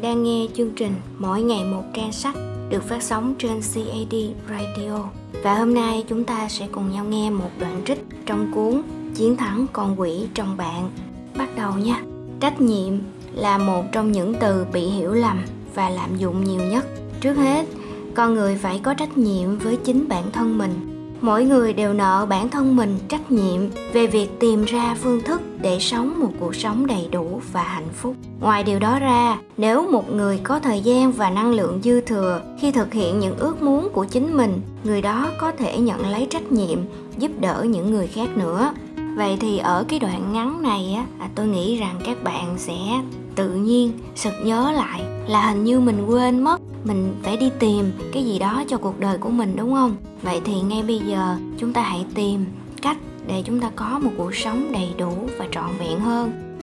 bạn đang nghe chương trình Mỗi ngày một trang sách được phát sóng trên CAD Radio. Và hôm nay chúng ta sẽ cùng nhau nghe một đoạn trích trong cuốn Chiến thắng con quỷ trong bạn. Bắt đầu nha. Trách nhiệm là một trong những từ bị hiểu lầm và lạm dụng nhiều nhất. Trước hết, con người phải có trách nhiệm với chính bản thân mình mỗi người đều nợ bản thân mình trách nhiệm về việc tìm ra phương thức để sống một cuộc sống đầy đủ và hạnh phúc. Ngoài điều đó ra, nếu một người có thời gian và năng lượng dư thừa khi thực hiện những ước muốn của chính mình, người đó có thể nhận lấy trách nhiệm, giúp đỡ những người khác nữa. Vậy thì ở cái đoạn ngắn này á, tôi nghĩ rằng các bạn sẽ tự nhiên, sực nhớ lại là hình như mình quên mất mình phải đi tìm cái gì đó cho cuộc đời của mình, đúng không? Vậy thì ngay bây giờ chúng ta hãy tìm cách để chúng ta có một cuộc sống đầy đủ và trọn vẹn hơn.